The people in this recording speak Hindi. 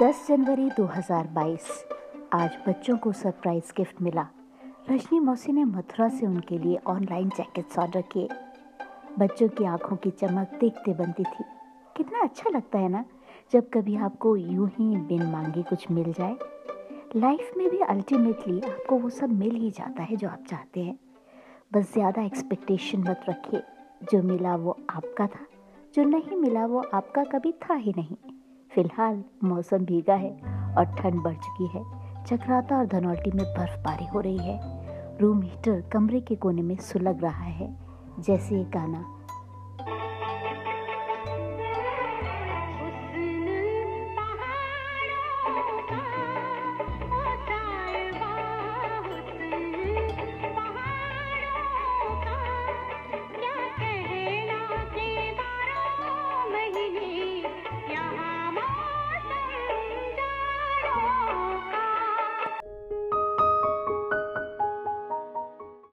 10 जनवरी 2022 आज बच्चों को सरप्राइज़ गिफ्ट मिला। रजनी मौसी ने मथुरा से उनके लिए ऑनलाइन जैकेट्स ऑर्डर किए। बच्चों की आँखों की चमक देखते बनती थी। कितना अच्छा लगता है ना, जब कभी आपको यूँ ही बिन मांगे कुछ मिल जाए। लाइफ में भी अल्टीमेटली आपको वो सब मिल ही जाता है जो आप चाहते हैं। बस ज़्यादा एक्सपेक्टेशन मत रखिए। जो मिला वो आपका था, जो नहीं मिला वो आपका कभी था ही नहीं। फ़िलहाल मौसम भीगा है और ठंड बढ़ चुकी है। चक्राता और धनौल्टी में बर्फबारी हो रही है। रूम हीटर कमरे के कोने में सुलग रहा है, जैसे ये गाना